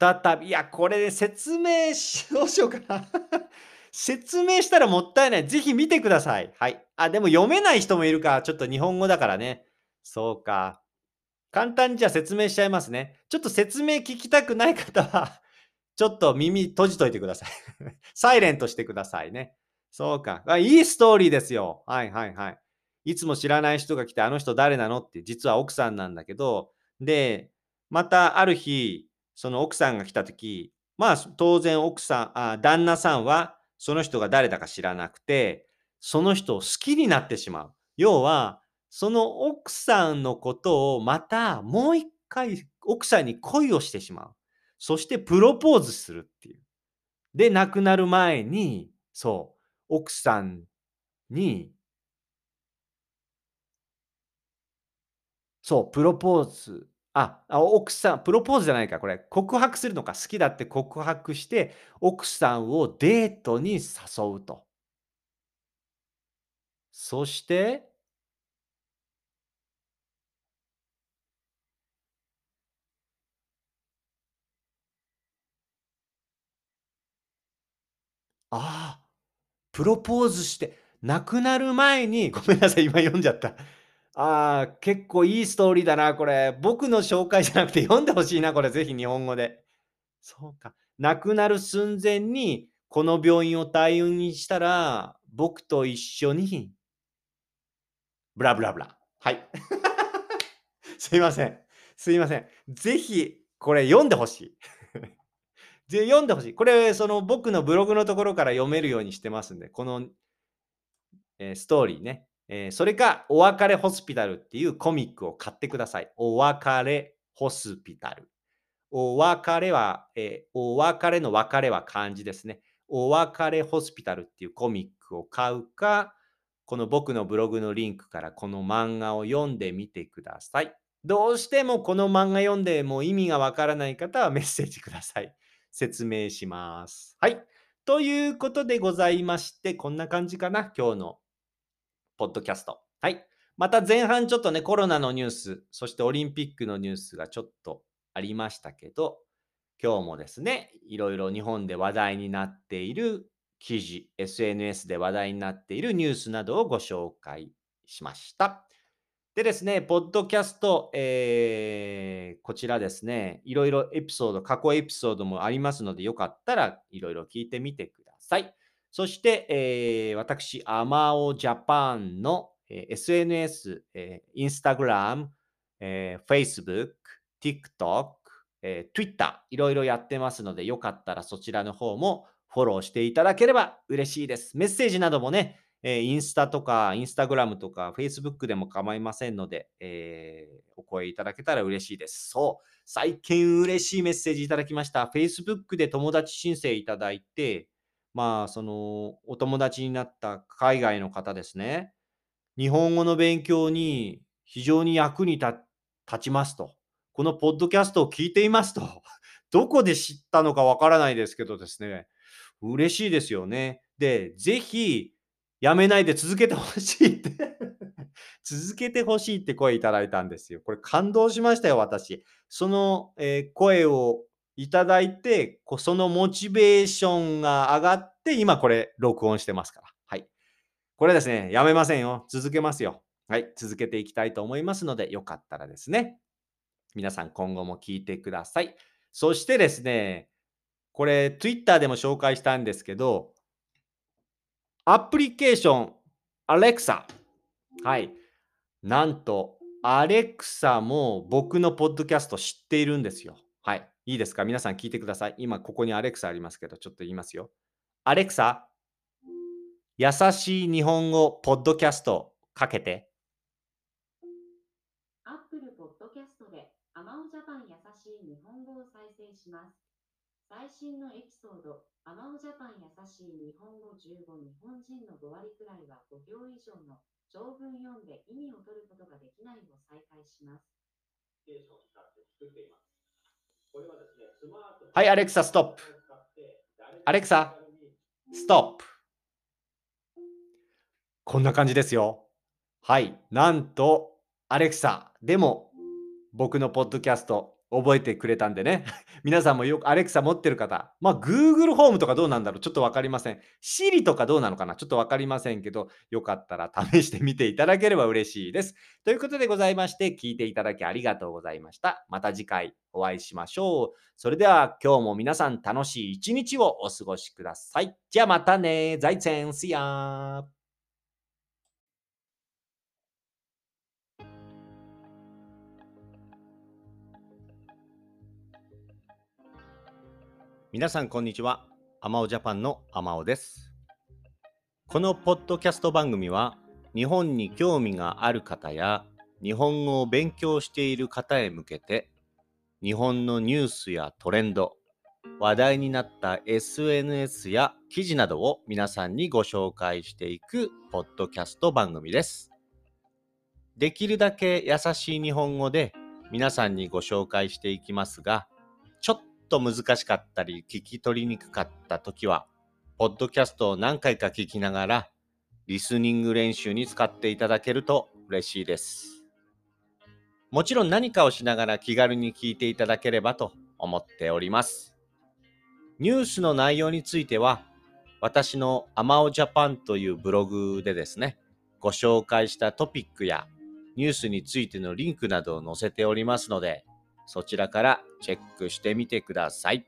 再び、いや、これで説明し、どうしようかな。(laughs) 説明したらもったいない。ぜひ見てください。はい。あ、でも読めない人もいるか。ちょっと日本語だからね。そうか。簡単にじゃあ説明しちゃいますね。ちょっと説明聞きたくない方は、(laughs) ちょっと耳閉じといてください。(laughs) サイレントしてくださいね。そうか。あいいストーリーですよ。はいはいはい。いつも知らない人が来て、あの人誰なのって、実は奥さんなんだけど、で、またある日、その奥さんが来た時、まあ当然奥さん、あ旦那さんはその人が誰だか知らなくて、その人を好きになってしまう。要は、その奥さんのことをまたもう一回奥さんに恋をしてしまう。そしてプロポーズするっていう。で、亡くなる前に、そう、奥さんに、そう、プロポーズ。あ、奥さん、プロポーズじゃないか、これ。告白するのか。好きだって告白して、奥さんをデートに誘うと。そして、ああ、プロポーズして、亡くなる前に、ごめんなさい、今読んじゃった。ああ、結構いいストーリーだな、これ。僕の紹介じゃなくて読んでほしいな、これ。ぜひ日本語で。そうか。亡くなる寸前に、この病院を退院したら、僕と一緒に、ブラブラブラ。はい。(laughs) すいません。すいません。ぜひ、これ読んでほしい。(laughs) で読んでほしい。これ、その僕のブログのところから読めるようにしてますんで、この、えーストーリーね。えーそれか、お別れホスピタルっていうコミックを買ってください。お別れホスピタル。お別れは、えーお別れの別れは漢字ですね。お別れホスピタルっていうコミックを買うか、この僕のブログのリンクからこの漫画を読んでみてください。どうしてもこの漫画読んでも意味がわからない方はメッセージください。説明します。はい。ということでございまして、こんな感じかな、今日のポッドキャスト。はい。また前半ちょっとね、コロナのニュース、そしてオリンピックのニュースがちょっとありましたけど、今日もですね、いろいろ日本で話題になっている記事、SNS で話題になっているニュースなどをご紹介しました。でですね、ポッドキャスト、えーこちらですね、いろいろエピソード、過去エピソードもありますので、よかったらいろいろ聞いてみてください。そして、えー私、アマオジャパンの、えー SNS、えー、Instagram、えー Facebook、TikTok、えー Twitter、いろいろやってますので、よかったらそちらの方もフォローしていただければ嬉しいです。メッセージなどもね、えーインスタとか、インスタグラムとか、Facebook でも構いませんので、えーお声いただけたら嬉しいです。そう、最近嬉しいメッセージいただきました。Facebook で友達申請いただいて、まあ、その、お友達になった海外の方ですね。日本語の勉強に非常に役に立ちますと。このポッドキャストを聞いていますと。(laughs) どこで知ったのかわからないですけどですね。嬉しいですよね。で、ぜひ、やめないで続けてほしいって。(laughs) 続けてほしいって声いただいたんですよ。これ感動しましたよ、私。その、えー声をいただいて、こうそのモチベーションが上がって、今これ録音してますから。はい。これですね、やめませんよ。続けますよ。はい。続けていきたいと思いますので、よかったらですね、皆さん今後も聞いてください。そしてですね、これ Twitter でも紹介したんですけど、アプリケーション Alexa。はい。なんと、Alexa も僕のポッドキャスト知っているんですよ。はい。いいですか？皆さん聞いてください。今ここに Alexa ありますけど、ちょっと言いますよ。Alexa、優しい日本語ポッドキャストかけて。アップルポッドキャストでアマオジャパン優しい日本語を再生します。最新のエピソード、アマオジャパン優しい日本語15日本人の5割くらいは5行以上の長文読んで意味を取ることができないを再開します。はい、アレクサ、ストップ。アレクサ、ストップ。こんな感じですよ。はい。なんと、アレクサ、でも、僕のポッドキャスト、覚えてくれたんでね。(laughs) 皆さんもよくアレクサ持ってる方、まあ、Google ホームとかどうなんだろう？ちょっとわかりません。Siri とかどうなのかな？ちょっとわかりませんけど、よかったら (laughs) 試してみていただければ嬉しいです。ということでございまして、聞いていただきありがとうございました。また次回お会いしましょう。それでは今日も皆さん楽しい一日をお過ごしください。じゃあまたね。財前 See ya! 皆さんこんにちは。アマオジャパンのアマオです。このポッドキャスト番組は日本に興味がある方や日本語を勉強している方へ向けて日本のニュースやトレンド、話題になった SNS や記事などを皆さんにご紹介していくポッドキャスト番組です。できるだけ優しい日本語で皆さんにご紹介していきますが、と難しかったり聞き取りにくかった時は、ポッドキャストを何回か聞きながら、リスニング練習に使っていただけると嬉しいです。もちろん何かをしながら気軽に聞いていただければと思っております。ニュースの内容については、私のアマオジャパンというブログでですね、ご紹介したトピックやニュースについてのリンクなどを載せておりますので、そちらからチェックしてみてください。